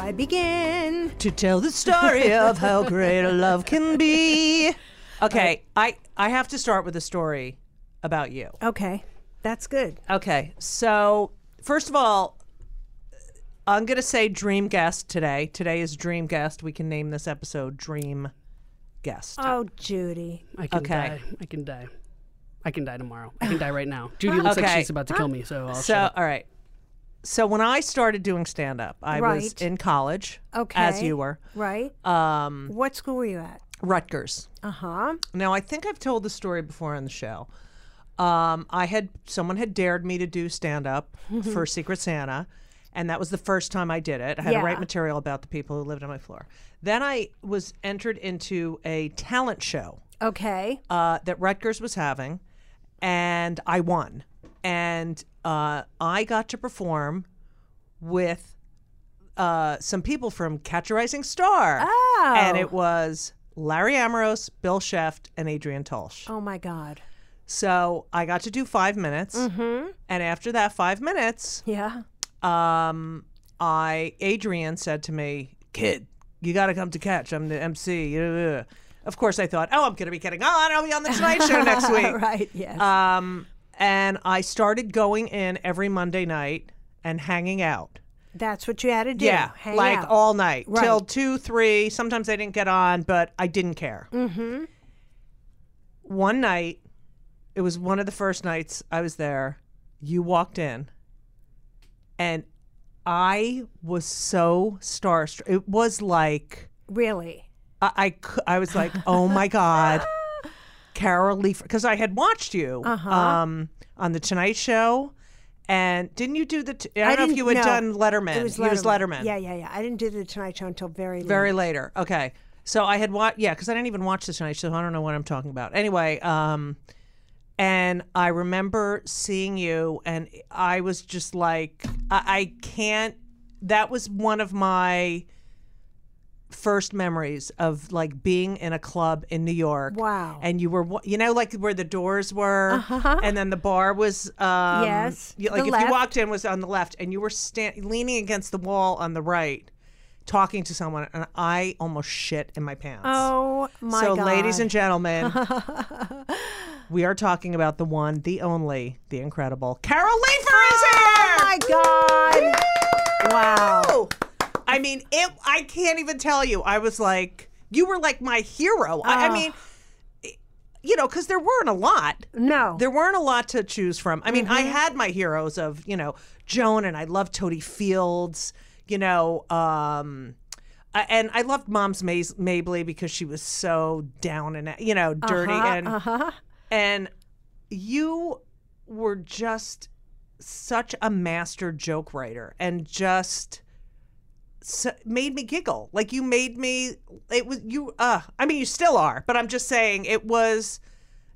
I begin? To tell the story of how great a love can be. Okay, I I have to start with a story about you. Okay, that's good. Okay, so first of all, I'm gonna say dream guest today. Today is dream guest. We can name this episode Dream Guest. Oh, Judy. I can Okay. die. I can die. I can die tomorrow. I can die right now. Judy looks like Okay. she's about to kill me, so I'll so shut up. all right. So when I started doing stand up, I was in college, Okay. as you were, Right? um, what school were you at? Rutgers. Uh huh. Now, I think I've told the story before on the show. Um, I had someone had dared me to do stand up for Secret Santa, and that was the first time I did it. I had to write material about the people who lived on my floor. Then I was entered into a talent show Okay. uh, that Rutgers was having, and I won. And uh, I got to perform with uh, some people from Catch a Rising Star. Oh. And it was Larry Amoros, Bill Sheft, and Adrian Tolsch. Oh my God. So I got to do five minutes. Mm-hmm. And after that five minutes, Yeah. um, I Adrian said to me, "Kid, you got to come to Catch. I'm the MC." Of course, I thought, "Oh, I'm going to be getting on. I'll be on the Tonight Show next week." right. Yes. Um, and I started going in every Monday night and hanging out. that's what you had to do. Yeah, Hang like out. all night Right. till two, three. Sometimes I didn't get on, but I didn't care. Mm-hmm. One night, it was one of the first nights I was there. You walked in, and I was so starstruck. It was like Really. I, I, I was like, oh my god, Carol Leifer, because I had watched you Uh-huh. um, on the Tonight Show, and didn't you do the? T- I don't know if you had no, done Letterman. It was He Letterman. was Letterman. Yeah, yeah, yeah. I didn't do the Tonight Show until very very later. Okay, so I had watched. Yeah, because I didn't even watch the Tonight Show. I don't know what I'm talking about. Anyway, um, and I remember seeing you, and I was just like, I, I can't. That was one of my first memories of like being in a club in New York. Wow. And you were, you know, like where the doors were, and then the bar was. Um, Uh-huh. Yes, you- like if left. you walked in, was on the left, and you were stand- leaning against the wall on the right, talking to someone, and I almost shit in my pants. Oh my god. so, God. ladies and gentlemen, we are talking about the one, the only, the incredible Carol Leifer is here. Oh my God. Wow. I mean, it. I can't even tell you. I was like, you were like my hero. I, I Oh. mean, you know, because there weren't a lot. No. There weren't a lot to choose from. I mean, I Mm-hmm. had my heroes of, you know, Joan and I loved Totie Fields, you know, um, I- and I loved Mom's Mays- Mabley because she was so down and, you know, dirty. Uh-huh, and, uh-huh. and you were just such a master joke writer and just so, made me giggle. Like you made me. It was you. Uh, I mean, you still are, but I'm just saying it was.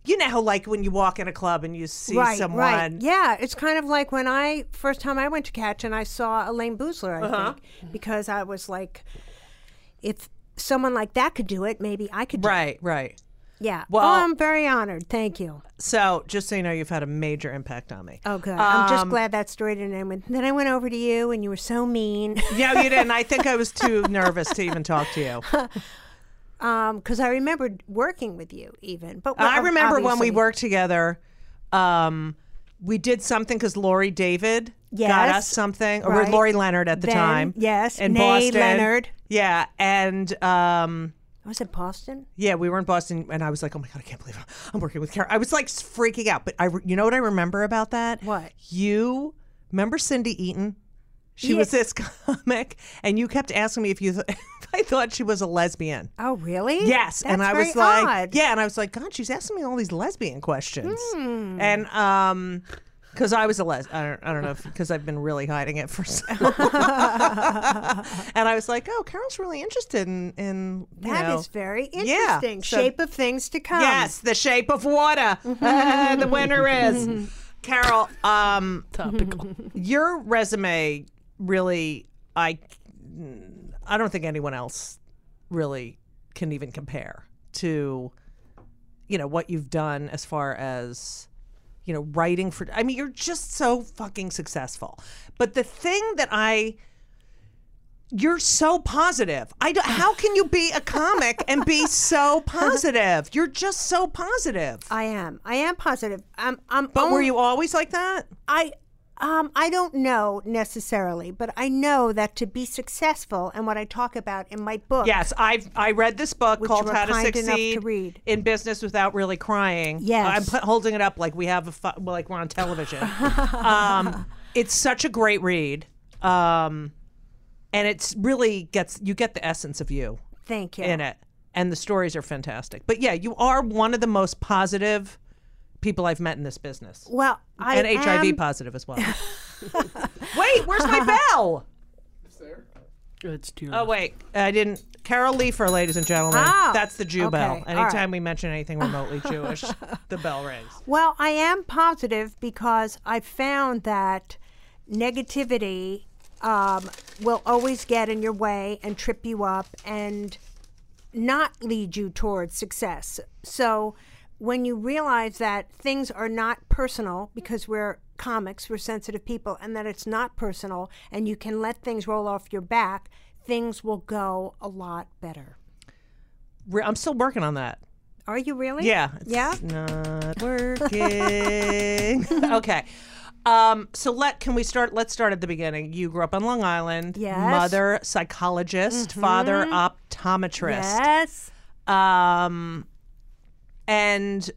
You know like when you walk in a club and you see right, someone. right. Yeah, it's kind of like when I first time I went to catch and I saw Elayne Boosler, I Uh-huh. think, because I was like, if someone like that could do it, maybe I could. Do it. Right, right. Yeah. Well- oh, I'm very honored. Thank you. So just so you know, you've had a major impact on me. Oh, good. I'm just Um, glad that story didn't end with. Then I went over to you and you were so mean. No, you didn't. I think I was too nervous to even talk to you. Um, because I remembered working with you even. But I well, remember when we worked together. Um, we did something because Laurie David got us something, or Right. Laurie Lennard at the Then, time. yes, in nay Boston. Lennard. Yeah, and um, I was it Boston? yeah, we were in Boston, and I was like, "Oh my god, I can't believe I'm working with Kara." I was like freaking out. But I, re- you know what I remember about that? What? you remember Cindy Eaton? She Yeah. was this comic, and you kept asking me if you, th- if I thought she was a lesbian. Oh, really? Yes, and That's I was like, odd. yeah, and I was like, God, she's asking me all these lesbian questions, Hmm. and um, because I was a les, I don't, I don't know if because I've been really hiding it for so, long. and I was like, oh, Carol's really interested in in you That know, is very Yeah, interesting. so- Shape of things to come. Yes, the shape of water. Ah, the winner is Carol. Um, Topical. your resume really, I, I don't think anyone else really can even compare to, you know, what you've done as far as, you know, writing for. I mean, you're just so fucking successful. But the thing that I you're so positive. I don't, how can you be a comic and be so positive? You're just so positive. I am. I am positive. I'm. I'm But were only- you always like that? I um I don't know necessarily, but I know that to be successful and what I talk about in my book. Yes, I've I read this book called How to to Succeed read. in Business Without Really Crying. Yes. I'm holding it up like we have a fu- like we're on television. um, it's such a great read, um, and it's really gets you get the essence of you Thank you. in it, and the stories are fantastic. But yeah, you are one of the most positive people I've met in this business, Well, I and HIV am, positive as well. Wait, where's my bell? It's there. It's too. Oh wait, I didn't. Carol Leifer, ladies and gentlemen. Ah, That's the Jew okay, bell. Anytime right. we mention anything remotely Jewish, the bell rings. Well, I am positive because I found that negativity um, will always get in your way and trip you up and not lead you towards success. So when you realize that things are not personal because we're comics, we're sensitive people, and that it's not personal and you can let things roll off your back, things will go a lot better. Re- I'm still working on that. Are you really? Yeah. It's Yeah? Not working. okay. Um, so let can we start? Let's start at the beginning. You grew up on Long Island. Yes. Mm-hmm. Mother psychologist, father optometrist. Yes. Um, and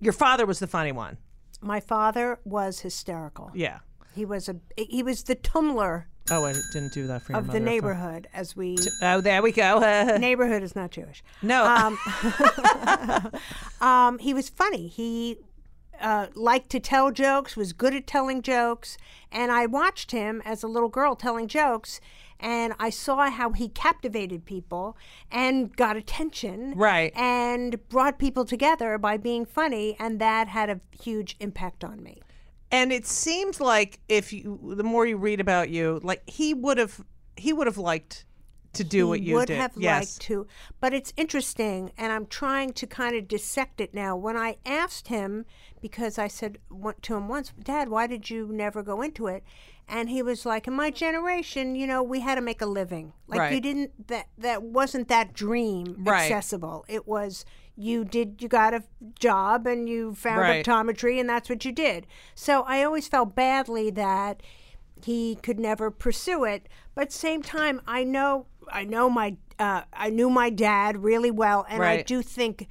your father was the funny one. My father was hysterical. Yeah. He was a he was the tummler Oh, I didn't do that for your of mother. the neighborhood, as we Oh, there we go. neighborhood is not Jewish. no. Um, um, he was funny. He uh, liked to tell jokes, was good at telling jokes, and I watched him as a little girl telling jokes, and I saw how he captivated people and got attention, Right. and brought people together by being funny, and that had a huge impact on me. and it seems like if you the more you read about you like he would have he would have liked to do what you would did have yes liked to, but it's interesting, and I'm trying to kind of dissect it now. When I asked him, because I said went to him once, Dad, why did you never go into it? And he was like, in my generation, you know, we had to make a living. Like you didn't that that wasn't that dream Right. accessible. It was you did you got a job and you found Right. optometry and that's what you did. So I always felt badly that he could never pursue it. But same time, I know I know my uh, I knew my dad really well, and I do think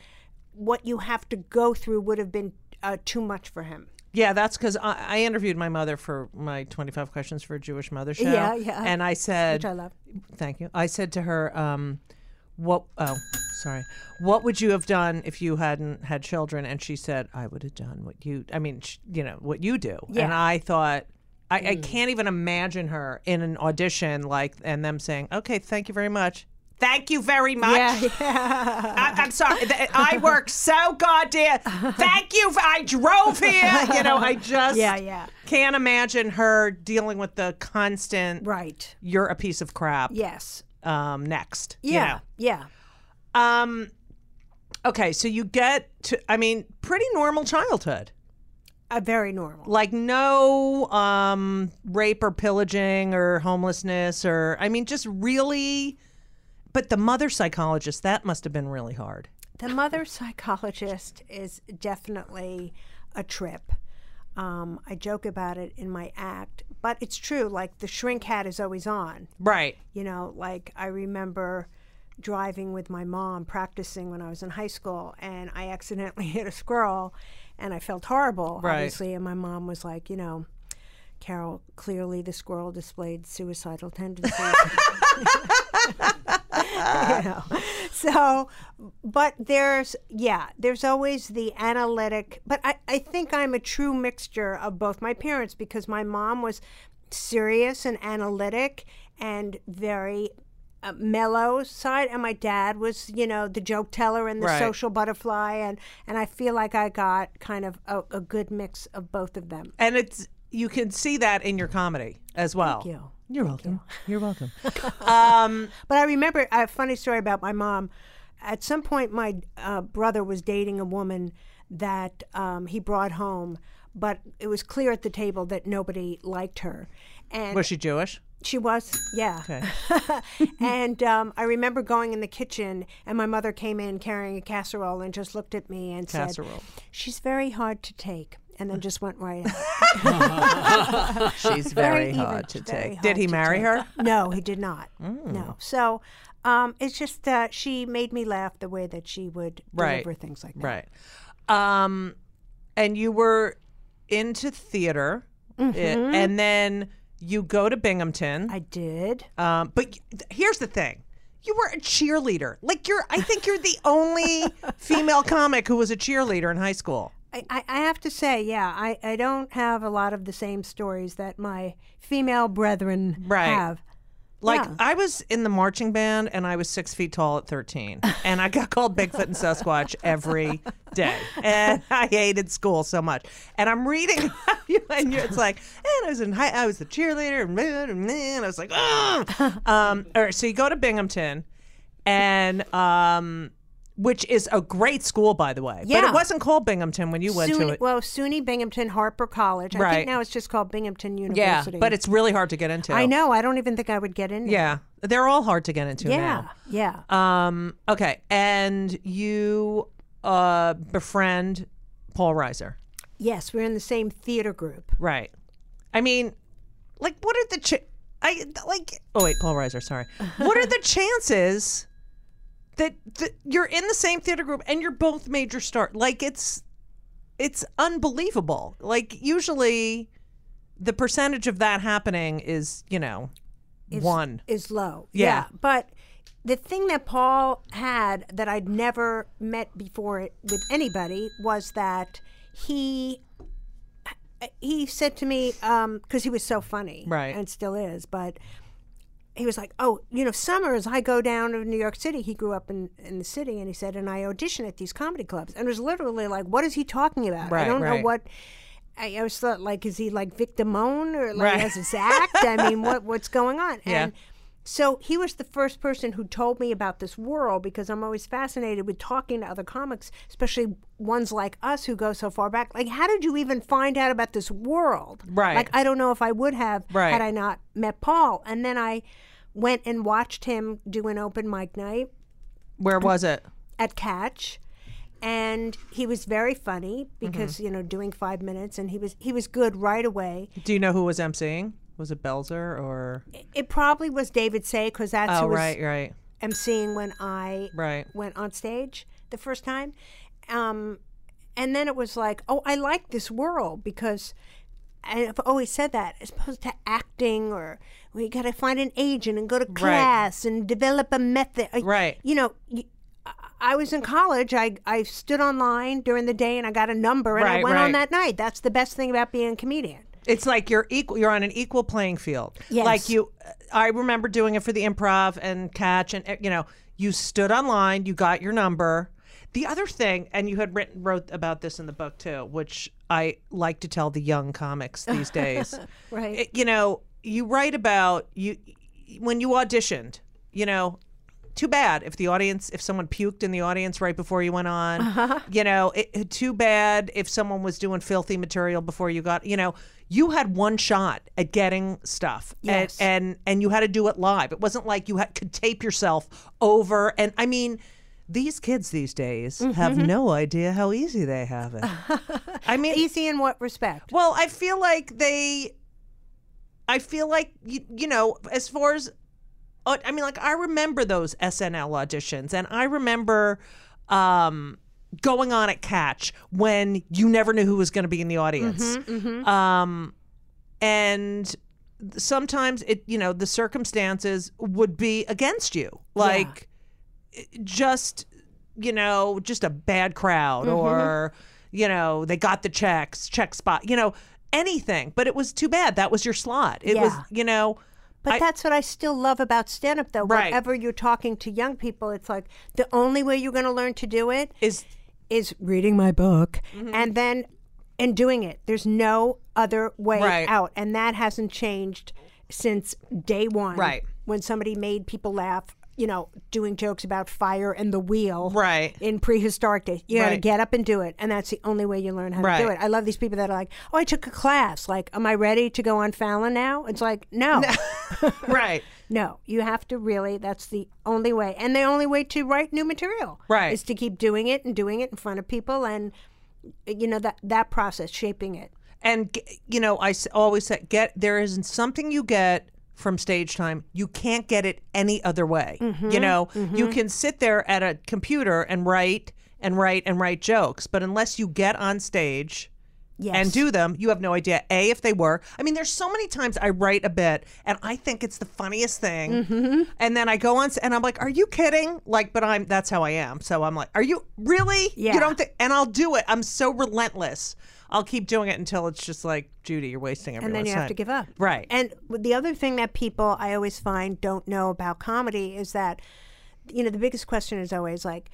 what you have to go through would have been uh, too much for him. yeah that's because I, I interviewed my mother for my 25 questions for a jewish mother show Yeah, yeah. and i said Which I love. thank you i said to her um what oh sorry what would you have done if you hadn't had children and she said i would have done what you i mean sh- you know what you do and Yeah. Mm. i thought I, I can't even imagine her in an audition like and them saying okay thank you very much thank you very much yeah. I, I'm sorry. I work so goddamn. Thank you. For, I drove here. You know, I just Yeah, yeah. can't imagine her dealing with the constant. right. You're a piece of crap. Yes. Um. Next. you Yeah. Yeah. Um. Okay. So you get to. I mean, pretty normal childhood. Uh, very normal. Like no um rape or pillaging or homelessness or I mean just really. But the mother psychologist that must have been really hard. The mother psychologist is definitely a trip. Um, I joke about it in my act, but it's true. Like the shrink hat is always on. Right. You know, like I remember driving with my mom practicing when I was in high school, and I accidentally hit a squirrel, and I felt horrible, Right. obviously. And my mom was like, you know, Carol, clearly the squirrel displayed suicidal tendencies. you know. So, but there's, yeah, there's always the analytic, but I, I think I'm a true mixture of both my parents because my mom was serious and analytic and very uh, mellow side and my dad was you know the joke teller and the Right. social butterfly and and i feel like i got kind of a, a good mix of both of them And it's you can see that in your comedy as well. Thank you. You're welcome. You're welcome. But I remember a funny story about my mom. At some point, my uh, brother was dating a woman that um, he brought home, but it was clear at the table that nobody liked her. And Was she Jewish? She was, yeah. Okay. and um, I remember going in the kitchen, and my mother came in carrying a casserole and just looked at me and Casserole. said, "She's very hard to take," and then just went right out. She's Very very, even, hard to very take. hard Did he marry take. her? No, he did not. Mm. No. So um, it's just uh, she made me laugh the way that she would Right. deliver things like that. Right. Um, and you were into theater, Mm-hmm. eh, and then you go to Binghamton. I did. Um, but here's the thing. You were a cheerleader. Like you're I think you're the only female comic who was a cheerleader in high school. I, I have to say, yeah, I, I don't have a lot of the same stories that my female brethren Right. have. Like Yeah. I was in the marching band and I was six feet tall at thirteen, and I got called Bigfoot and Sasquatch every day, and I hated school so much. And I'm reading, and you're- it's like, and I was in high, I was the cheerleader, and and I was like, oh. um, right, so you go to Binghamton, and um, which is a great school, by the way, Yeah. but it wasn't called Binghamton when you went to it. well, SUNY Binghamton Harpur College. I Right. think now it's just called Binghamton University. yeah, but it's really hard to get into. I know. I don't even think I would get in. Yeah, they're all hard to get into Yeah. now. Yeah. Um, okay, and you uh, befriend Paul Reiser, yes, we're in the same theater group. right? I mean, like, what are the ch- I like? Oh wait, Paul Reiser. Sorry. What are the chances that, that you're in the same theater group and you're both major stars? Like, it's it's unbelievable. Like, usually, the percentage of that happening is you know one. is low. Yeah. But the thing that Paul had that I'd never met before with anybody was that he he said to me um, because he was so funny, Right. and still is, but. He was like, "Oh, you know, summers I go down to New York City. He grew up in, in the city, and he said, and I audition at these comedy clubs. And it was literally like, what is he talking about? I don't know what. I, I was thought like, is he like Victor Moan or like Right. as his act? I mean, what what's going on? Yeah. And so he was the first person who told me about this world because I'm always fascinated with talking to other comics, especially ones like us who go so far back. Like, how did you even find out about this world? Right. Like, I don't know if I would have Right. had I not met Paul. And then I went and watched him do an open mic night Where was it? at Catch. And he was very funny because Mm-hmm. you know doing five minutes, and he was he was good right away. Do you know who was emceeing? Was it Belzer or? It probably was David Sayh because that's Oh, who was right, right, emceeing when I right. went on stage the first time. Um, and then it was like, oh, I like this world because I've always said that as opposed to acting or we got to find an agent and go to class and develop a method. Right. You know, I was in college. I, I stood online during the day and I got a number and I Right, went on that night. That's the best thing about being a comedian. It's like you're equal. You're on an equal playing field. Yes. Like you, I remember doing it for the improv and catch, and you know, you stood online, you got your number. The other thing, and you had written wrote about this in the book too, which I like to tell the young comics these days. Right. It- you know, you write about you when you auditioned. You know, too bad if the audience if someone puked in the audience right before you went on. Uh-huh. You know, it- too bad if someone was doing filthy material before you got. You know, you had one shot at getting stuff, Yes. and, and and you had to do it live. It wasn't like you had, could tape yourself over. And I mean, these kids these days Mm-hmm. have no idea how easy they have it. I mean, Easy in what respect? well, I feel like they. I feel like you, you know, as far as, uh, I mean, like I remember those SNL auditions, and I remember um, going on at Catch when you never knew who was going to be in the audience, Mm-hmm, um, and sometimes it, you know, the circumstances would be against you, like just you know just a bad crowd Mm-hmm. or you know they got the checks check spot you know anything. But it was too bad. That was your slot. It was you know But I- that's what I still love about stand up, though. Right. Whenever you're talking to young people, it's like the only way you're going to learn to do it is is reading my book Mm-hmm. and then and doing it. There's no other way Right. out. And that hasn't changed since day one. Right. When somebody made people laugh, you know, doing jokes about fire and the wheel. Right. In prehistoric days. You got to Right. get up and do it. And that's the only way you learn how to do it. I love these people that are like, oh, I took a class. Like, am I ready to go on Fallon now? It's like, no. right No, you have to really. That's the only way, and the only way to write new material, Right. is to keep doing it and doing it in front of people, and you know that that process, shaping it. and you know I always say get there isn't something you get from stage time you can't get it any other way Mm-hmm. you know you can sit there at a computer and write and write and write jokes but unless you get on stage Yes. and do them, you have no idea a if they were. I mean, there's so many times I write a bit and I think it's the funniest thing, Mm-hmm. and then I go on and I'm like, "Are you kidding?" Like, but I'm that's how I am. So I'm like, "Are you really?" Yeah. You don't think? And I'll do it. I'm so relentless. I'll keep doing it until it's just like, Judy, you're wasting and everyone's then you have time." to give up. Right. And the other thing that people I always find don't know about comedy is that, you know, the biggest question is always like,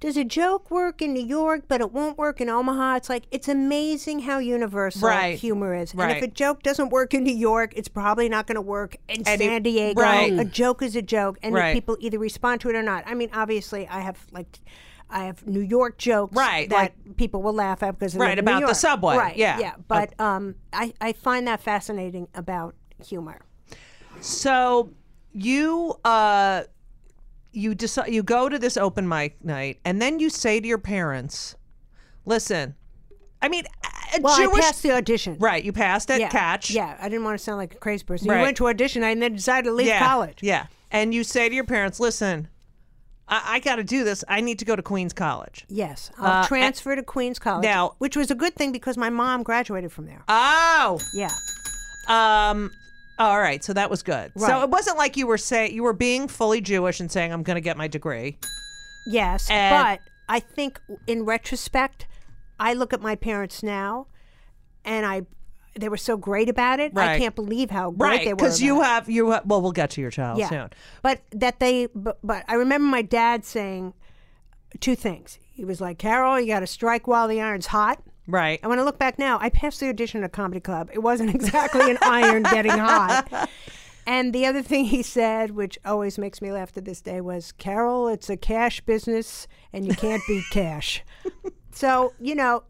does a joke work in New York, but it won't work in Omaha? It's like it's amazing how universal Right. humor is. Right. And if a joke doesn't work in New York, it's probably not going to work in And it- San Diego. right. A joke is a joke, and people either respond to it or not. I mean, obviously, I have like. I have New York jokes Right, that like- people will laugh at because Right, about the subway, Right, yeah. yeah. But um, I, I find that fascinating about humor. So you uh you decide you go to this open mic night and then you say to your parents, "Listen, I mean, a Well, Jewish I passed the audition. right? You passed at Yeah. Catch, Yeah, I didn't want to sound like a crazy person. Right. You went to audition and then decided to leave yeah, college. yeah, and you say to your parents, "Listen, I, I got to do this. I need to go to Queens College." Yes, I'll Uh, transfer to Queens College. now- which was a good thing because my mom graduated from there. Oh, yeah. um. Oh, all right, so that was good. So it wasn't like you were saying you were being fully Jewish and saying I'm going to get my degree. Yes, And- but I think in retrospect, I look at my parents now, and I they were so great about it. I can't believe how great Right, they were. because you it. have you have, well, we'll get to your child yeah. soon. But that they, but, but I remember my dad saying two things. He was like, "Carol, you got to strike while the iron's hot." Right. And when I look back now, I passed the audition at a comedy club. It wasn't exactly an iron getting hot. And the other thing he said, which always makes me laugh to this day, was Carol, it's a cash business and you can't beat cash. So, you know,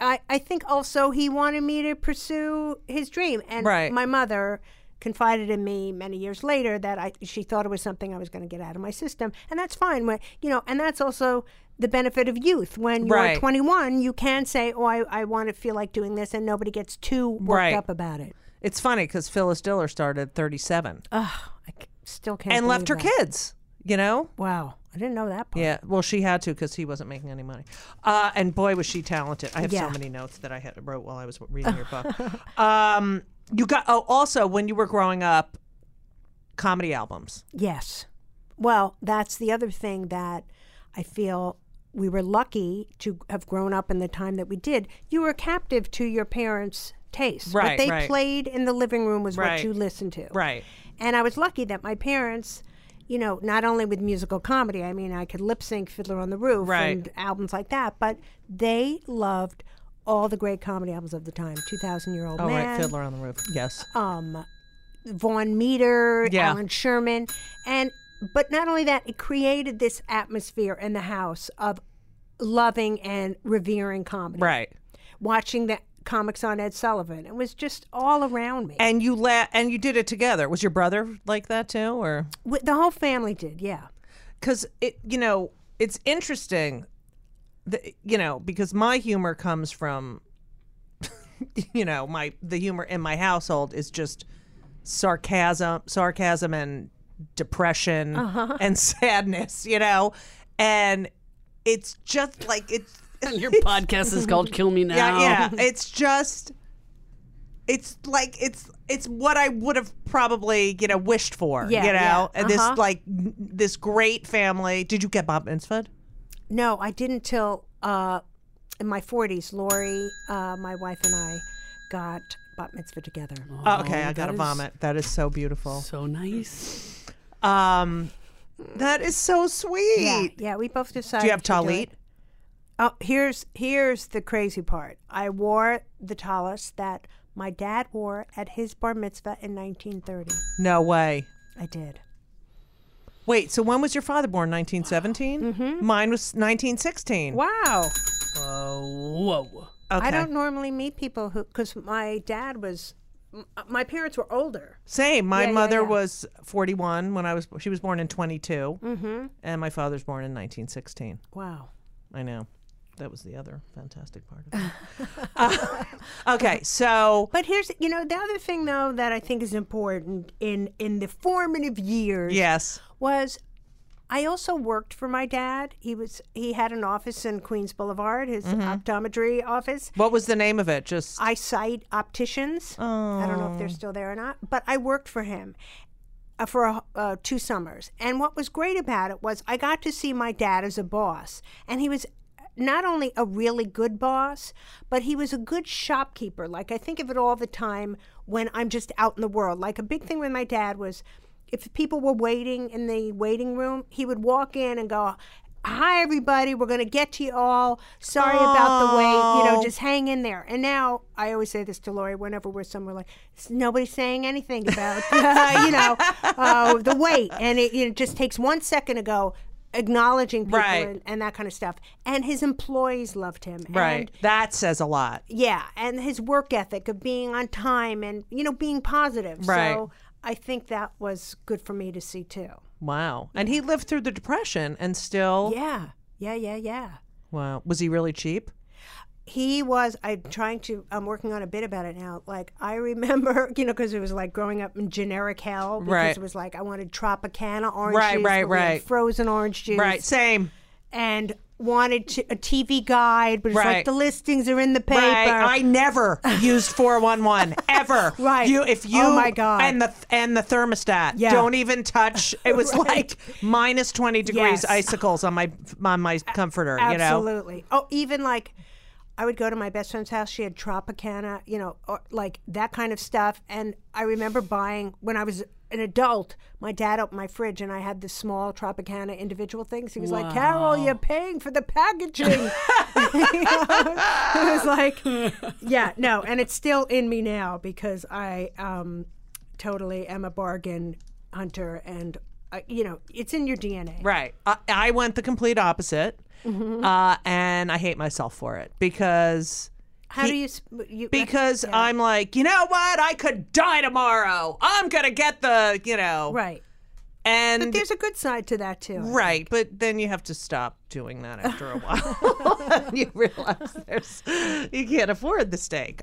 I, I think also he wanted me to pursue his dream. And Right. my mother confided in me many years later that I she thought it was something I was going to get out of my system. And that's fine. When, you know, and that's also the benefit of youth. When you're Right. 21, you can say, oh, I, I want to feel like doing this, and nobody gets too worked Right. up about it. It's funny because Phyllis Diller started at 37 Ugh, I still can't. and left her that. kids. You know. Wow, I didn't know that part. Yeah. Well, she had to because he wasn't making any money. Uh, and boy, was she talented. I have Yeah. so many notes that I had wrote while I was reading your book. um, you got. Oh, also when you were growing up, comedy albums. Yes. Well, that's the other thing that I feel we were lucky to have grown up in the time that we did. You were captive to your parents' tastes. Right, What they right. played in the living room was Right. what you listened to. Right. And I was lucky that my parents, you know, not only with musical comedy, I mean, I could lip sync Fiddler on the Roof and albums like that, but they loved all the great comedy albums of the time 2000 Year Old Oh, Man, right. Fiddler on the Roof. Yes. um, Vaughn Meader, Yeah. Allan Sherman, and but not only that, it created this atmosphere in the house of loving and revering comedy. Right. Watching the comics on Ed Sullivan, it was just all around me. And you la- and you did it together. Was your brother like that too, or? The whole family did, yeah. because it you know it's interesting, that, you know, because my humor comes from, you know, my the humor in my household is just sarcasm, sarcasm and depression and sadness, you know, and it's just like it's And your podcast is called Kill Me Now. yeah, yeah. It's just, it's like it's it's what I would have probably you know wished for. Yeah, you know, yeah. and this Uh-huh. like this great family. Did you get bat mitzvahed? No, I didn't till uh, in my 40s. Lori, uh, my wife, and I got bat mitzvah together. Oh, okay, I gotta is- vomit. That is so beautiful. So nice. Um, that is so sweet. Yeah, yeah. We both decided. Do you have to do talit? it. Oh, here's here's the crazy part. I wore the talis that my dad wore at his bar mitzvah in 1930. No way. I did. Wait, so when was your father born? 1917? Mm-hmm. Mine was 1916. Wow. Uh, whoa. Okay. I don't normally meet people who, because my dad was, m- my parents were older. Same. My Yeah, yeah, mother yeah. was 41 when I was. She was born in 22, mm-hmm. and my father's born in 1916. Wow. I know. That was the other fantastic part of it. Uh, okay, so But here's, you know, the other thing though that I think is important in in the formative years yes, was I also worked for my dad. He was he had an office in Queens Boulevard, his Mm-hmm. optometry office. what was the name of it? Just Eyesight Opticians. I don't know if they're Oh. still there or not, but I worked for him uh, for uh, two summers. And what was great about it was I got to see my dad as a boss, and he was not only a really good boss, but he was a good shopkeeper. Like I think of it all the time when I'm just out in the world. Like a big thing with my dad was if people were waiting in the waiting room, he would walk in and go, Hi, everybody. We're going to get to you all. Sorry about the wait. You know, Oh. just hang in there. And now I always say this to Lori whenever we're somewhere like, nobody's saying anything about, you know, uh, the wait. And it, you know, just takes one second to go acknowledging people Right. and, and that kind of stuff. And his employees loved him. right. And that says a lot. yeah, and his work ethic of being on time and you know being positive. Right. So I think that was good for me to see too. Wow. And he lived through the depression and still. Yeah, yeah, yeah, yeah. Wow. Was he really cheap? He was. I'm trying to. I'm working on a bit about it now. Like I remember, you know, because it was like growing up in generic hell. Because Right. it was like I wanted Tropicana orange Right, juice, right, but we had right. frozen orange juice, Right. Same. and wanted to, a TV guide, but it's Right. like the listings are in the paper. Right. I never used 411 ever. Right. You if oh you Oh, my God. and the and the thermostat. Yeah. Don't even touch. It was Right. like minus 20 degrees Yes. icicles on my on my comforter, you know. Absolutely. Oh, even like I would go to my best friend's house. She had Tropicana, you know, or like that kind of stuff. And I remember buying when I was an adult. My dad opened my fridge, and I had the small Tropicana individual things. He was like, "Carol, you're paying for the packaging." You know? It was like, yeah, no, and it's still in me now because I um, totally am a bargain hunter, and uh, you know, it's in your DNA. Right. I, I went the complete opposite. Mm-hmm. Uh, and I hate myself for it because How do you? you uh, because I'm like, you know what? I could die tomorrow. I'm gonna get the, you know, right. and But there's a good side to that too. right. But then you have to stop doing that after a while. you realize there's you can't afford the steak.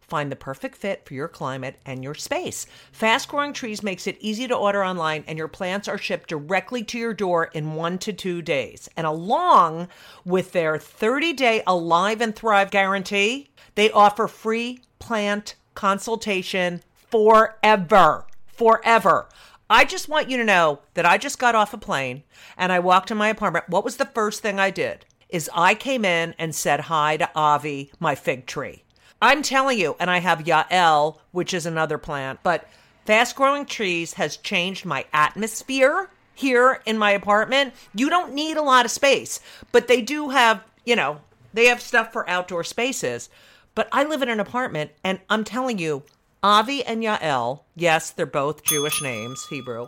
Find the perfect fit for your climate and your space. Fast Growing Trees makes it easy to order online, and your plants are shipped directly to your door in one to two days. And along with their 30 day Alive and Thrive guarantee, they offer free plant consultation forever. Forever. I just want you to know that I just got off a plane and I walked to my apartment. What was the first thing I did? Is I came in and said hi to Avi, my fig tree. I'm telling you, and I have Yael, which is another plant, but fast growing trees has changed my atmosphere here in my apartment. You don't need a lot of space, but they do have, you know, They have stuff for outdoor spaces. But I live in an apartment, and I'm telling you, Avi and Yael, yes, they're both Jewish names, Hebrew.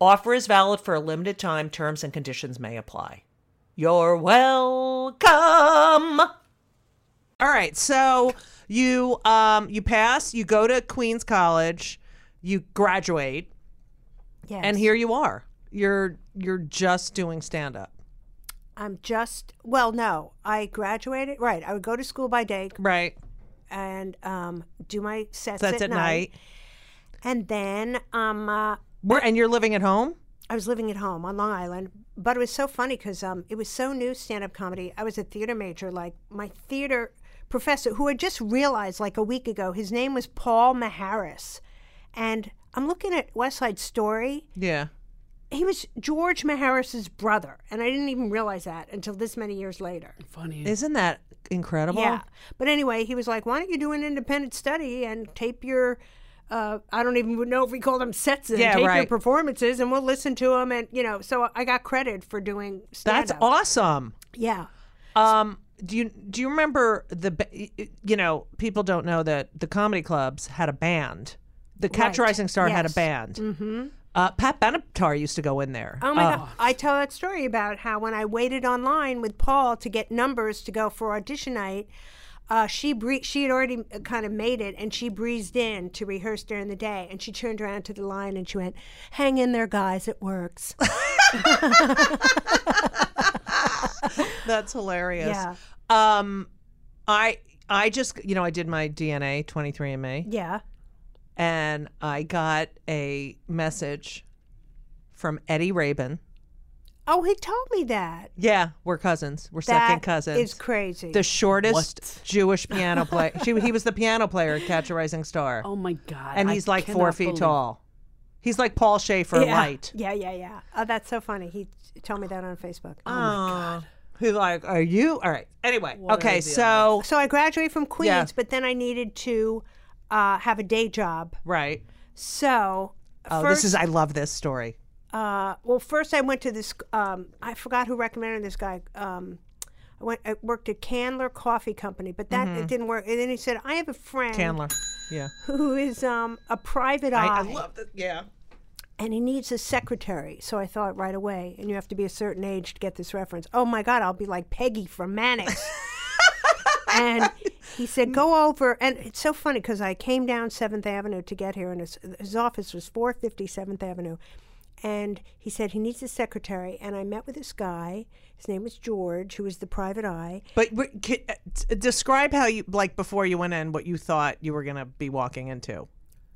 Offer is valid for a limited time. Terms and conditions may apply. You're welcome. All right, so you um you pass, you go to Queens College, you graduate, Yes. and here you are. You're you're just doing stand up. I'm just well, no, I graduated. Right, I would go to school by day Right. and um, do my sets, That's at night. and then um, uh, Where and you're living at home? I was living at home on Long Island. But it was so funny because um, it was so new stand up comedy. I was a theater major. Like my theater professor, who I just realized like a week ago, his name was Paul Maharis, and I'm looking at West Side Story. Yeah. He was George Maharis's brother, and I didn't even realize that until this many years later. Funny. Isn't that incredible? Yeah. But anyway, he was like, why don't you do an independent study and tape your, uh, I don't even know if we call them sets, and Yeah, tape your performances, and we'll listen to them. And, you know, so I got credit for doing stand That's awesome. Yeah. Um, do you do you remember the you know people don't know that the comedy clubs had a band. The Catch Right. Rising Star had a band. Mm-hmm. Uh, Pat Benatar used to go in there. Oh my God. I tell that story about how when I waited online with Paul to get numbers to go for audition night, uh, she bre- she had already kind of made it and she breezed in to rehearse during the day and she turned around to the line and she went, Hang in there, guys, it works. That's hilarious. Yeah. Um, I I just you know I did my DNA 23andMe yeah. and I got a message from Eddie Rabin. Oh, he told me that. Yeah, we're cousins. We're That second cousins. is crazy. the shortest Jewish piano player. She, he was the piano player at Catch a Rising Star. Oh my god. and I he's like four cannot feet believe- tall. He's like Paul Shaffer yeah. light. Yeah, yeah, yeah. Oh, that's so funny. He t- told me that on Facebook. Oh my god. Who like are you? All right. Anyway, What okay. are the So So I graduated from Queens, Yeah. but then I needed to uh, have a day job. right. So Oh, first, this is I love this story. Uh, well, first I went to this. Um, I forgot who recommended this guy. Um, I went. I worked at Candler Coffee Company, but that it didn't work. And then he said, "I have a friend Mm-hmm. Candler. Yeah. who is um, a private eye, I love this. Yeah. and he needs a secretary." So I thought right away, and you have to be a certain age to get this reference. Oh my God, I'll be like Peggy from Mannix. and he said, "Go over." And it's so funny because I came down Seventh Avenue to get here, and his, his office was four fifty Seventh Avenue. And he said he needs a secretary, and I met with this guy. His name was George, who was the private eye. But but can, uh, describe how you like before you went in what you thought you were gonna be walking into.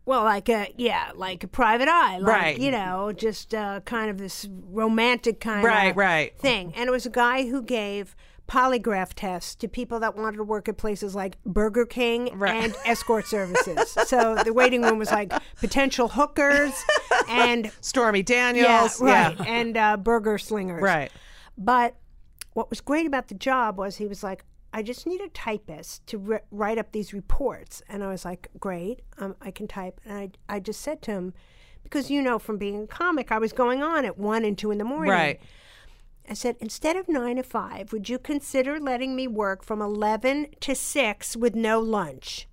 Well, like a yeah, like a private eye, like, Right. You know, just uh, kind of this romantic kind Right, of right. thing. And it was a guy who gave polygraph tests to people that wanted to work at places like Burger King Right. and escort services. so the waiting room was like potential hookers and Stormy yeah, Daniels. right, and uh, burger slingers. Right. But what was great about the job was he was like, I just need a typist to ri write up these reports. And I was like, great, um, I can type. And I, I just said to him, because you know from being a comic, I was going on at 1 and 2 in the morning. Right. I said, instead of 9 to 5, would you consider letting me work from 11 to 6 with no lunch?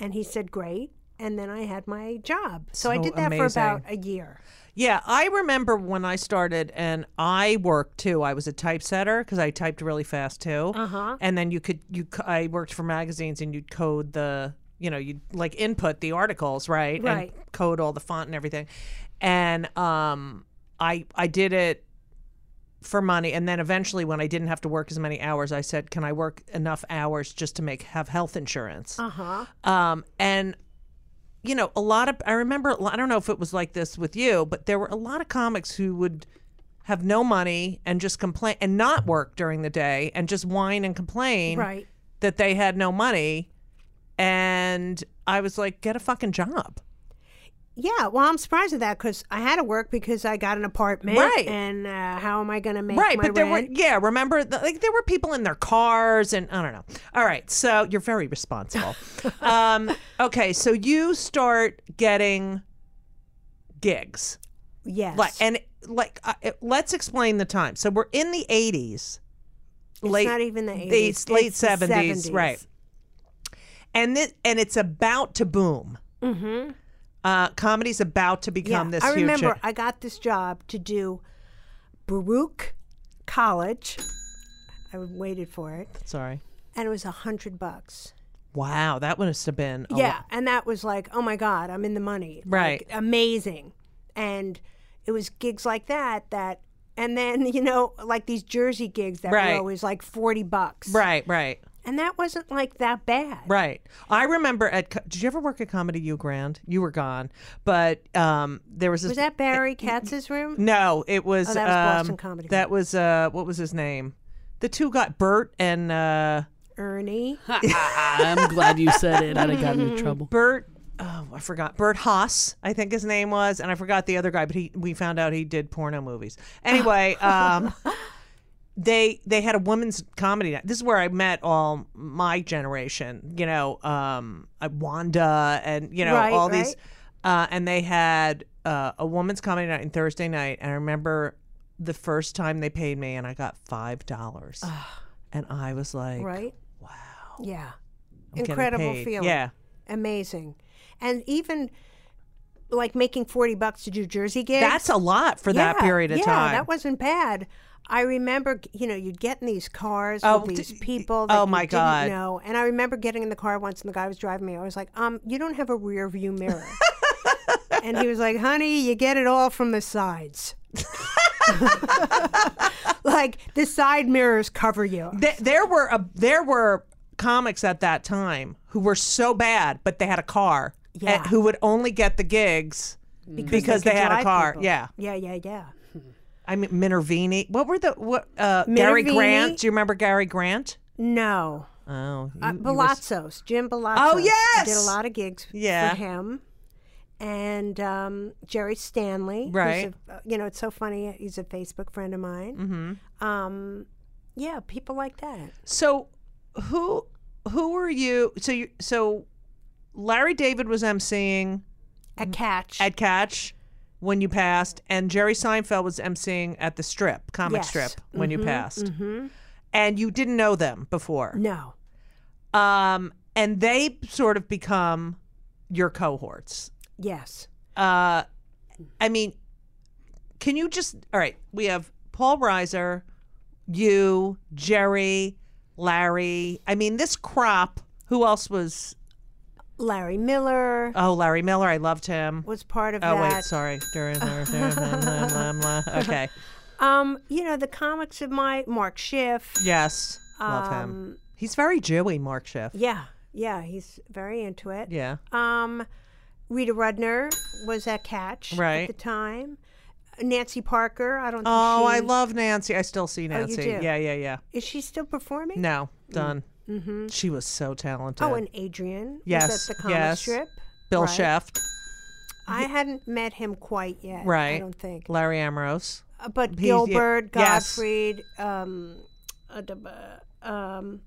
And he said, great. And then I had my job. So, I So did that for about a year. Yeah, I remember when I started, and I worked too. I was a typesetter because I typed really fast too. Uh-huh. And then you could you I worked for magazines, and you'd code the you know you'd like input the articles right, Right. and code all the font and everything. And um, I I did it for money, and then eventually, when I didn't have to work as many hours, I said, "Can I work enough hours just to make have health insurance?" Uh huh. Um, and you know, a lot of I remember. I don't know if it was like this with you, but there were a lot of comics who would have no money and just complain and not work during the day and just whine and complain Right. that they had no money. And I was like, get a fucking job. Yeah, well, I'm surprised at that because I had to work because I got an apartment, Right. And uh, how am I going to make it? right but there rent? were yeah remember the, like there were people in their cars and i don't know all right so you're very responsible um okay so you start getting gigs yes, like and like uh, let's explain the time so we're in the 80s it's late not even the the late it's the 70s, right and this and it's about to boom mm-hmm. Uh comedy's about to become Yeah, this I huge remember I got this job to do Baruch College. I waited for it, sorry and it was a hundred bucks. wow that would have been a Yeah, and that was like, oh my god, I'm in the money. Right. Like, amazing. And it was gigs like that that, and then you know, like these Jersey gigs that Right. were always like forty bucks. right right And that wasn't like that bad. Right. I remember at. Did you ever work at Comedy U Grand? You were gone, but um, there was this. Was that Barry Katz's room? No, it was. Oh, that was Boston um, Comedy That was uh, what was his name? The two got Bert and uh, Ernie. I'm glad you said it. I'd have gotten in trouble. Bert. Oh, I forgot. Bert Haas, I think his name was, and I forgot the other guy. But he, we found out he did porno movies. Anyway, um, they they had a women's comedy night. This is where I met all my generation. You know, um, uh, Wanda and you know Right, all these, uh, and they had uh, a women's comedy night on Thursday night. And I remember the first time they paid me, and I got five dollars, and I was like, right? wow, Yeah. I'm Incredible feeling. Yeah, Amazing. And even like making 40 bucks to do Jersey gigs. that's a lot for that period of yeah, time. that wasn't bad. I remember, you know, you'd get in these cars Oh, with these people oh that you my didn't God. know. And I remember getting in the car once and the guy was driving me. I was like, um, you don't have a rear view mirror. and he was like, honey, you get it all from the sides. like the side mirrors cover you. Th- there were a, there were comics at that time who were so bad, but they had a car, Yeah. and who would only get the gigs because, they, could had a car. people. Yeah, Yeah, yeah, yeah. I mean Minervini. What were the what? Uh, Gary Grant. Do you remember Gary Grant? No. Oh, Uh, you- were s- Jim Balazzos. Oh, I did a lot of gigs Yeah. for him. And um, Jerry Stanley. Right. a- uh, you know, it's so funny. He's a Facebook friend of mine. Mm-hmm. Um, yeah, people like that. So, who who were you? So you so Larry David was emceeing A catch. at Catch when you passed, and Jerry Seinfeld was emceeing at the Strip comic Yes. strip when you passed, mm-hmm. and you didn't know them before. no. Um, and they sort of become your cohorts. Yes. Uh, I mean, can you just all right? We have Paul Reiser, you, Jerry, Larry. I mean, this crop. Who else was? Larry Miller Oh, Larry Miller. I loved him. was part of Oh that. wait, sorry. Okay. Um, you know, the comics of my Mark Schiff. Yes, love him. Um, He's very Jewy, Mark Schiff. Yeah, yeah, he's very into it. Yeah. Um, Rita Rudner was at Catch Right. at the time. Nancy Parker, I don't. Think Oh, I she- love Nancy. I still see Nancy. do? Yeah, yeah, yeah. Is she still performing? No, done. Mm-hmm. She was so talented. Oh, and Adrian Yes, the comic yes. strip. Bill right. Sheft, I hadn't met him quite yet. right? I don't think. Larry Ambrose. Uh, but He's- yeah, Gilbert, yes. Gottfried, um, uh, um,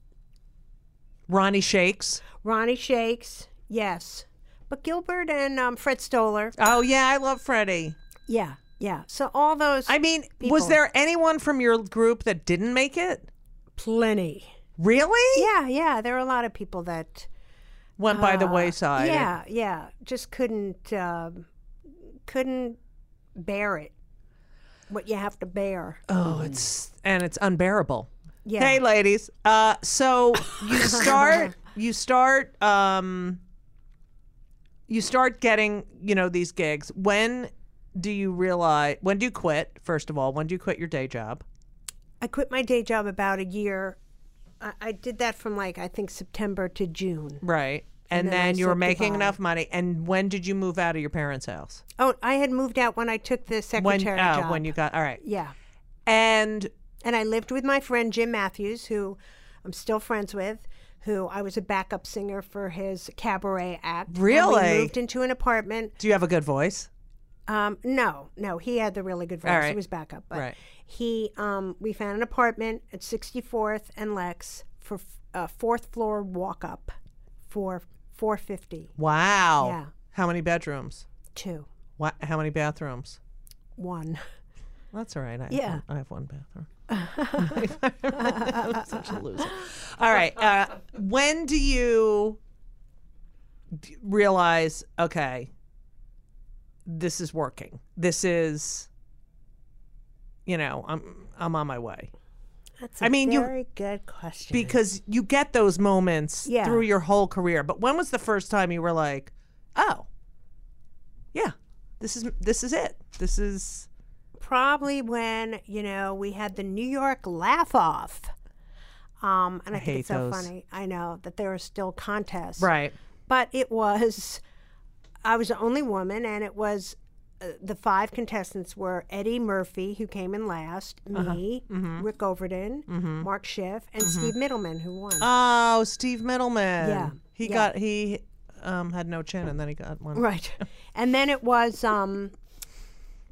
Ronnie Shakes. Ronnie Shakes, yes. But Gilbert and um, Fred Stoller, Oh yeah, I love Freddie. yeah, yeah. So all those, I mean, was there anyone from your group that didn't make it? plenty. Really? Yeah, yeah. There are a lot of people that Went by the uh, wayside. Yeah, yeah. Just couldn't um, couldn't bear it. What you have to bear. Oh, it's and it's unbearable. Yeah. Hey, ladies. Uh, so you start, you start, um, you start getting, you know, these gigs. When do you realize? When do you quit? First of all, when do you quit your day job? I quit my day job about a year. I, I did that from like I think September to June. Right. And, And then then you were making enough money. And when did you move out of your parents' house? Oh, I had moved out when I took the When secretary oh, job. when you got all right. yeah, And and I lived with my friend Jim Matthews, who I'm still friends with. Who I was a backup singer for his cabaret act. Really? moved into an apartment. do you have a good voice? Um, no, no, he had the really good voice. All right. He was backup, but Right. he, um, we found an apartment at 64th and Lex for uh, fourth floor walk up for 450. Wow. Yeah. How many bedrooms? Two, What? How many bathrooms? one. That's all right. I Yeah. Have, I have one bathroom. I'm such a loser. All right. Uh, when do you d- realize, okay, this is working? This is, you know, I'm I'm on my way That's I a mean, you- very good question. because you get those moments Yeah. through your whole career. But when was the first time you were like, oh, yeah, this is this is it. This is probably when you know we had the New York laugh off. Um, and I, think hate it's so those. funny. I know that there are still contests, right. but it was I was the only woman, and it was uh, the five contestants were Eddie Murphy, who came in last, Uh-huh. me, Mm-hmm. Rick Overton, Mark Schiff, and Steve Mittleman, who won. Oh, Steve Mittleman. Yeah, He yeah. got he um had no chin and then he got one. right, and then it was um.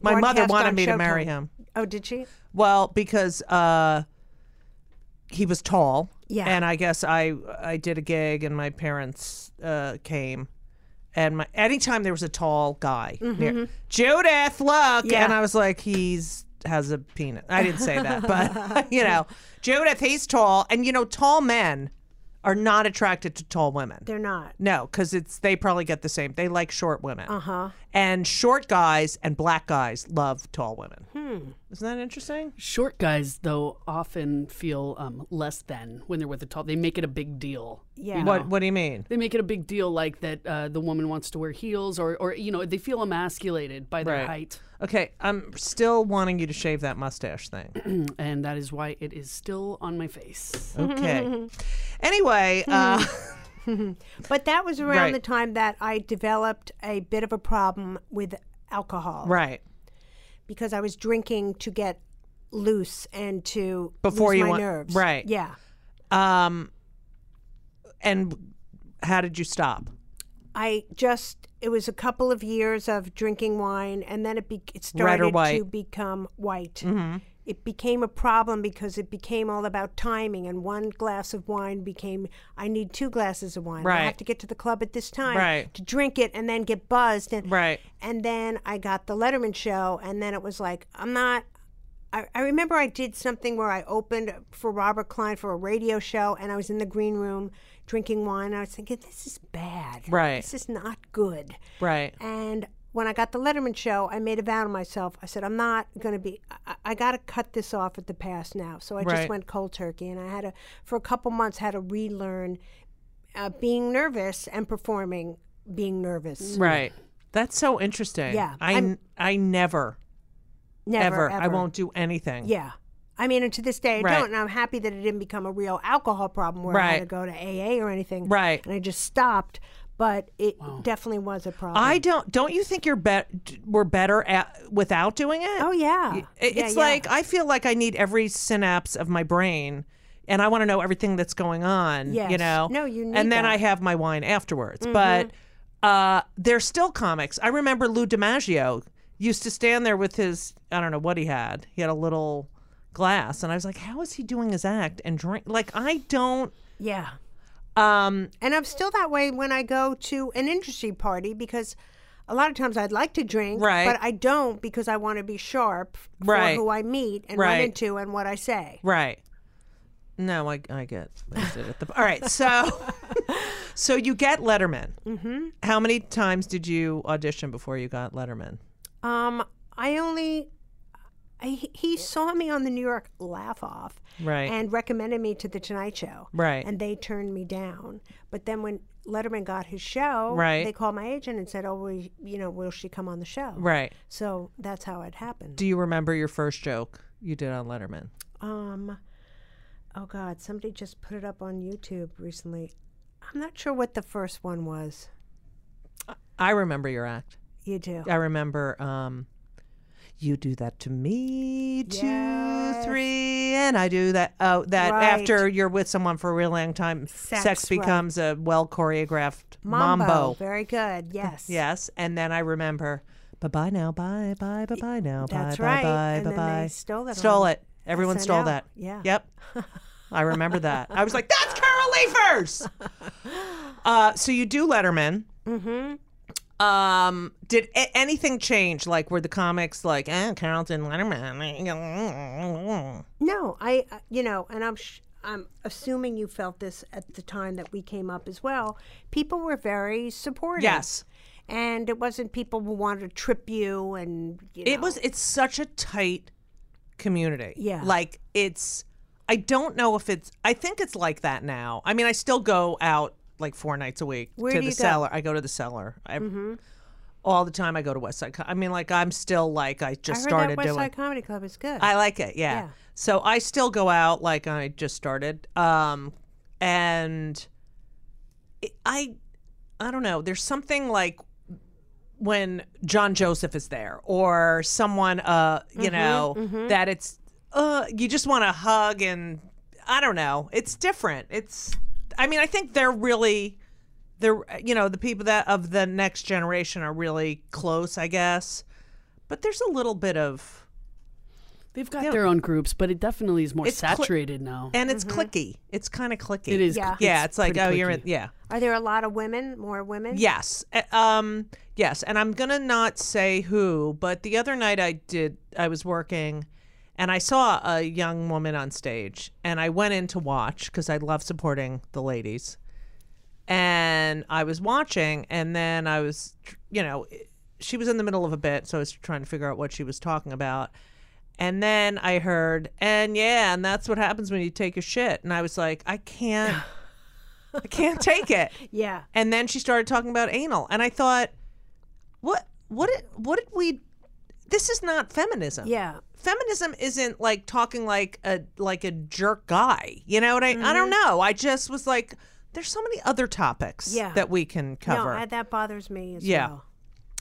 My mother wanted me to marry him. Oh, did she? Well, because uh he was tall. Yeah. And I guess I I did a gig and my parents uh came. And my anytime there was a tall guy near Judith, look. Mm-hmm. Yeah. And I was like, he's has a penis. I didn't say that, but you know, Judith, he's tall. And you know, tall men are not attracted to tall women. They're not. No, because it's they probably get the same. They like short women. Uh huh. And short guys and black guys love tall women. Isn't that interesting? Short guys, though, often feel um, less than when they're with a tall. They make it a big deal. Yeah. What What do you mean? They make it a big deal, like that uh, the woman wants to wear heels, or, or you know, they feel emasculated by their Right. height, Okay, I'm still wanting you to shave that mustache thing. and that is why it is still on my face. Okay. anyway, uh, But that was around Right. the time that I developed a bit of a problem with alcohol right because I was drinking to get loose and to Before lose you my went- nerves. right. Yeah. um, and how did you stop? I just it was a couple of years of drinking wine and then it be, it started to become white. Mm-hmm. It became a problem because it became all about timing and one glass of wine became I need two glasses of wine. I have to get to the club at this time Right. to drink it and then get buzzed and Right. And then I got the Letterman show, and then it was like, I'm not. I, I remember I did something where I opened for Robert Klein for a radio show, and I was in the green room drinking wine. And I was thinking, this is bad. Right. This is not good. Right. And when I got the Letterman show, I made a vow to myself. I said, I'm not going to be, I, I got to cut this off at the pass now. So I Right. just went cold turkey. And I had to, for a couple months, had to relearn uh, being nervous and performing being nervous. Right. That's so interesting. Yeah, I I'm- I never, Never, ever, I won't do anything. Yeah. I mean, and to this day, I Right. don't. And I'm happy that it didn't become a real alcohol problem where I had to go to AA or anything. Right. And I just stopped. But it definitely was a problem. I don't. Don't you think you're bet? We're better at without doing it. oh, yeah. It- Yeah, It's yeah. like I feel like I need every synapse of my brain, and I want to know everything that's going on. yes. You know. No, you need And then that. Mm-hmm. I have my wine afterwards. But uh, they're still comics. I remember Lou DiMaggio used to stand there with his I don't know what he had. He had a little glass, and I was like, how is he doing his act and drink? Like I don't. Yeah. Um. And I'm still that way when I go to an industry party because a lot of times I'd like to drink, Right. but I don't because I want to be sharp for Right. who I meet and run Right. into and what I say. Right. No, I, I get the. All right, so so you get Letterman. Mm-hmm. How many times did you audition before you got Letterman? Um, I only, he, he saw me on the New York Laugh Off, Right. and recommended me to the Tonight Show, Right. And they turned me down. But then when Letterman got his show, Right. They called my agent and said, "Oh, we, you know, will she come on the show?" Right. So that's how it happened. Do you remember your first joke you did on Letterman? Um, oh God, somebody just put it up on YouTube recently. I'm not sure what the first one was. I remember your act. You do. I remember um you do that to me two Yes. three and I do that oh that Right. after you're with someone for a real long time Sex, sex, right. becomes a well choreographed Mambo. mambo. Very good. Yes. Yes, and then I remember bye bye now bye bye bye bye now That's bye right. bye bye bye bye stole it stole it everyone SNL. stole that Yeah. yep I remember that I was like that's Carol Leifer's uh, so you do Letterman Mm-hmm. Um, did a- anything change? Like, were the comics like, eh, Carlton Letterman? No, I, uh, you know, and I'm, sh- I'm assuming you felt this at the time that we came up as well. People were very supportive. Yes. And it wasn't people who wanted to trip you and, you It know. was. It's such a tight community. Yeah. Like it's. I don't know if it's. I think it's like that now. I mean, I still go out like four nights a week Where to the you go? Mm-hmm. cellar. I go to the cellar. I, All the time. I go to West Side. I mean, like I'm still like I I just heard started West doing. Side Comedy Club is good. I like it. Yeah. Yeah. So I still go out like I just started. Um, and it, I, I don't know. There's something like when John Joseph is there or someone, uh, you Mm-hmm, know, that it's, uh, you just want to hug and I don't know. It's different. It's, I mean, I think they're really, they're, you know, the people that of the next generation are really close, I guess. But there's a little bit of, They've got their own groups, but it definitely is more It's cli- saturated now. and it's clicky. It's kind of clicky. It is. Yeah. Yeah, it's, like pretty oh, you're in, yeah, Are there a lot of women, more women? yes, Uh, um, yes. And I'm gonna not say who, but the other night I did. I was working, and I saw a young woman on stage, and I went in to watch because I love supporting the ladies. And I was watching, and then I was, you know, she was in the middle of a bit, so I was trying to figure out what she was talking about. And then I heard, and yeah, and that's what happens when you take a shit. And I was like, I can't, I can't take it. Yeah. And then she started talking about anal, and I thought, what, what, did, what did we? This is not feminism. Yeah. Feminism isn't like talking like a like a jerk guy. You know what I? I don't know. I just was like, there's so many other topics Yeah. that we can cover. No, that bothers me as Yeah.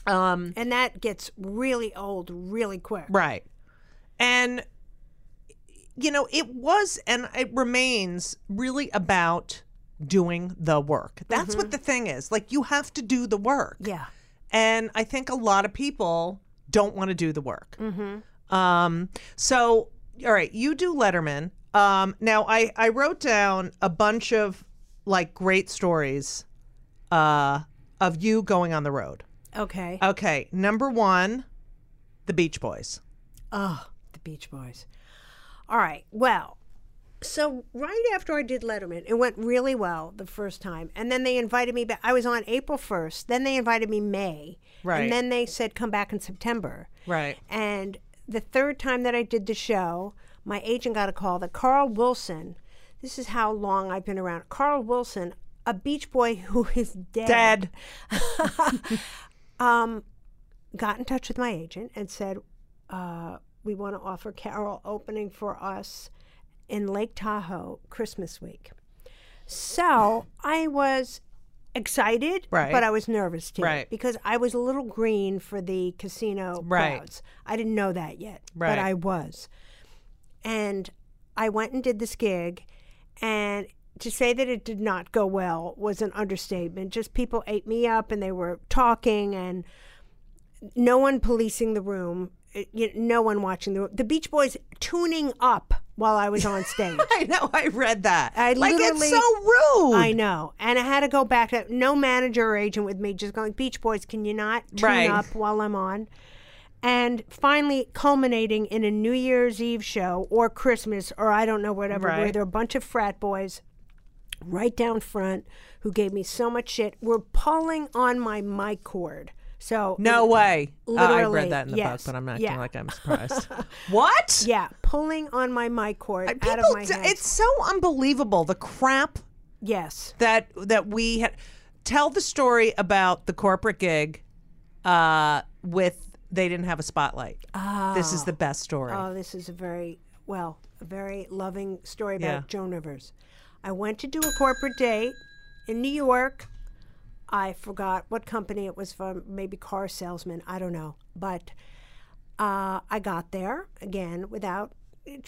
well. um, And that gets really old really quick. Right. And, you know, it was and it remains really about doing the work. That's what the thing is. Like, you have to do the work. Yeah. And I think a lot of people don't want to do the work. Um, so, all right, you do Letterman. Um, now, I, I wrote down a bunch of like great stories uh, of you going on the road. Okay. Okay, number one, the Beach Boys. Oh, the Beach Boys. All right. Well, so right after I did Letterman, it went really well the first time. And then they invited me back. I was on April 1st. Then they invited me May. Right. And then they said, come back in September. Right. And the third time that I did the show, my agent got a call that Carl Wilson, this is how long I've been around. Carl Wilson, a Beach Boy who is dead, Dead. got in touch with my agent and said, uh, we want to offer Carol opening for us in Lake Tahoe Christmas week. So I was excited, Right. but I was nervous too, Right. because I was a little green for the casino Right. crowds. I didn't know that yet, Right. but I was. And I went and did this gig, and to say that it did not go well was an understatement. Just people ate me up, and they were talking, and no one policing the room, uh, no one watching the room. The Beach Boys tuning up while I was on stage. I know. I read that. I like it's so rude. I know. And I had to go back to no manager or agent with me, just going, Beach Boys, can you not tune Right. up while I'm on? And finally culminating in a New Year's Eve show or Christmas or I don't know, whatever, where there are a bunch of frat boys right down front who gave me so much shit were pulling on my mic cord So No way. Uh, I read that in the yes. book, but I'm acting Yeah. like I'm surprised. what? yeah, pulling on my mic cord People, out of my head. it's so unbelievable the crap yes. that that we had. Tell the story about the corporate gig uh, with they didn't have a spotlight. This is the best story. Oh, this is a very well, a very loving story about Yeah. Joan Rivers. I went to do a corporate date in New York. I forgot what company it was from, maybe car salesman, I don't know. But uh, I got there again without.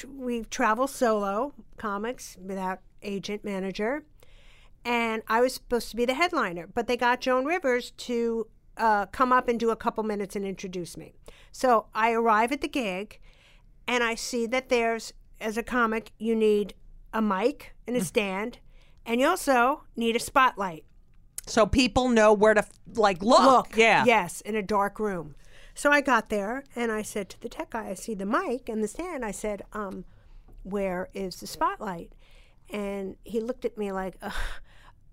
We travel solo comics without agent manager, and I was supposed to be the headliner, but they got Joan Rivers to uh, come up and do a couple minutes and introduce me. So I arrive at the gig, and I see that there's, as a comic, you need a mic and a stand, and you also need a spotlight. So people know where to like look. Look, Yeah. yes, in a dark room. So I got there and I said to the tech guy, I see the mic and the stand. I said, um, "Where is the spotlight?" And he looked at me like, uh,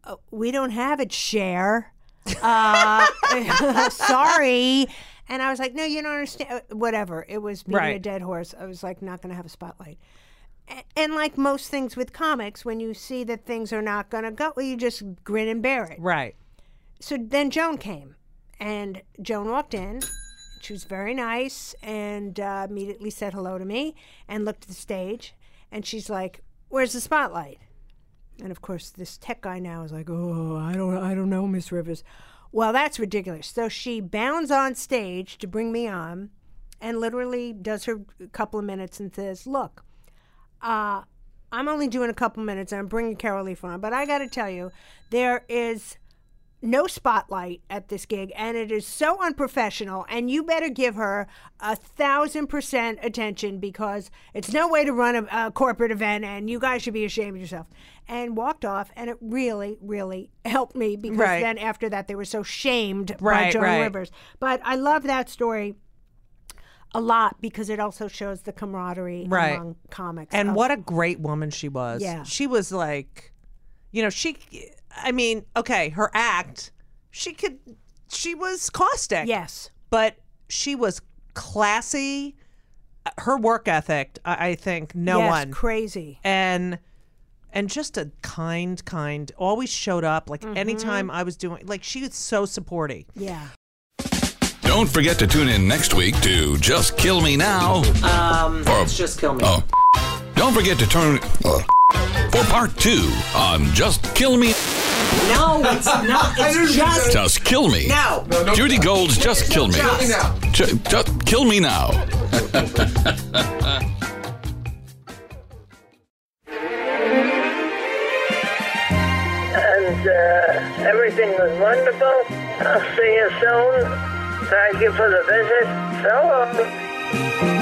uh, "We don't have it, share." uh, sorry. And I was like, "No, you don't understand." Uh, Whatever. It was beating a dead horse. I was like, "Not going to have a spotlight." And like most things with comics, when you see that things are not going to go, you just grin and bear it Right. so then Joan came, and Joan walked in. She was very nice and uh, immediately said hello to me and looked at the stage. And she's like, "Where's the spotlight?" And of course, this tech guy now is like, "Oh, I don't, I don't know, Miss Rivers." Well, that's ridiculous. So she bounds on stage to bring me on, and literally does her couple of minutes and says, "Look, uh, I'm only doing a couple minutes and I'm bringing Carol Leifer on, but I got to tell you, there is no spotlight at this gig and it is so unprofessional and you better give her a thousand percent attention because it's no way to run a, a corporate event and you guys should be ashamed of yourself and walked off and it really really helped me because Right. then after that they were so shamed by Right, joan right. rivers but i love that story a lot because it also shows the camaraderie Right. among comics And of- what a great woman she was. Yeah. She was like, you know, she, I mean, okay, her act, she could, she was caustic. yes But she was classy. Her work ethic, I, I think, no yes, one. crazy and and just a kind kind always showed up like Mm-hmm. anytime i was doing like she was so supportive yeah Don't forget to tune in next week to Just Kill Me Now. Um, for, just kill me oh. Don't forget to turn uh, for part two on Just Kill Me. no it's not it's just Just Kill Me. no Judy Gold's Just Kill Me. Just. Ju- just Kill Me Now. and uh, everything was wonderful. I'll see you soon. Thank you for the visit. So long.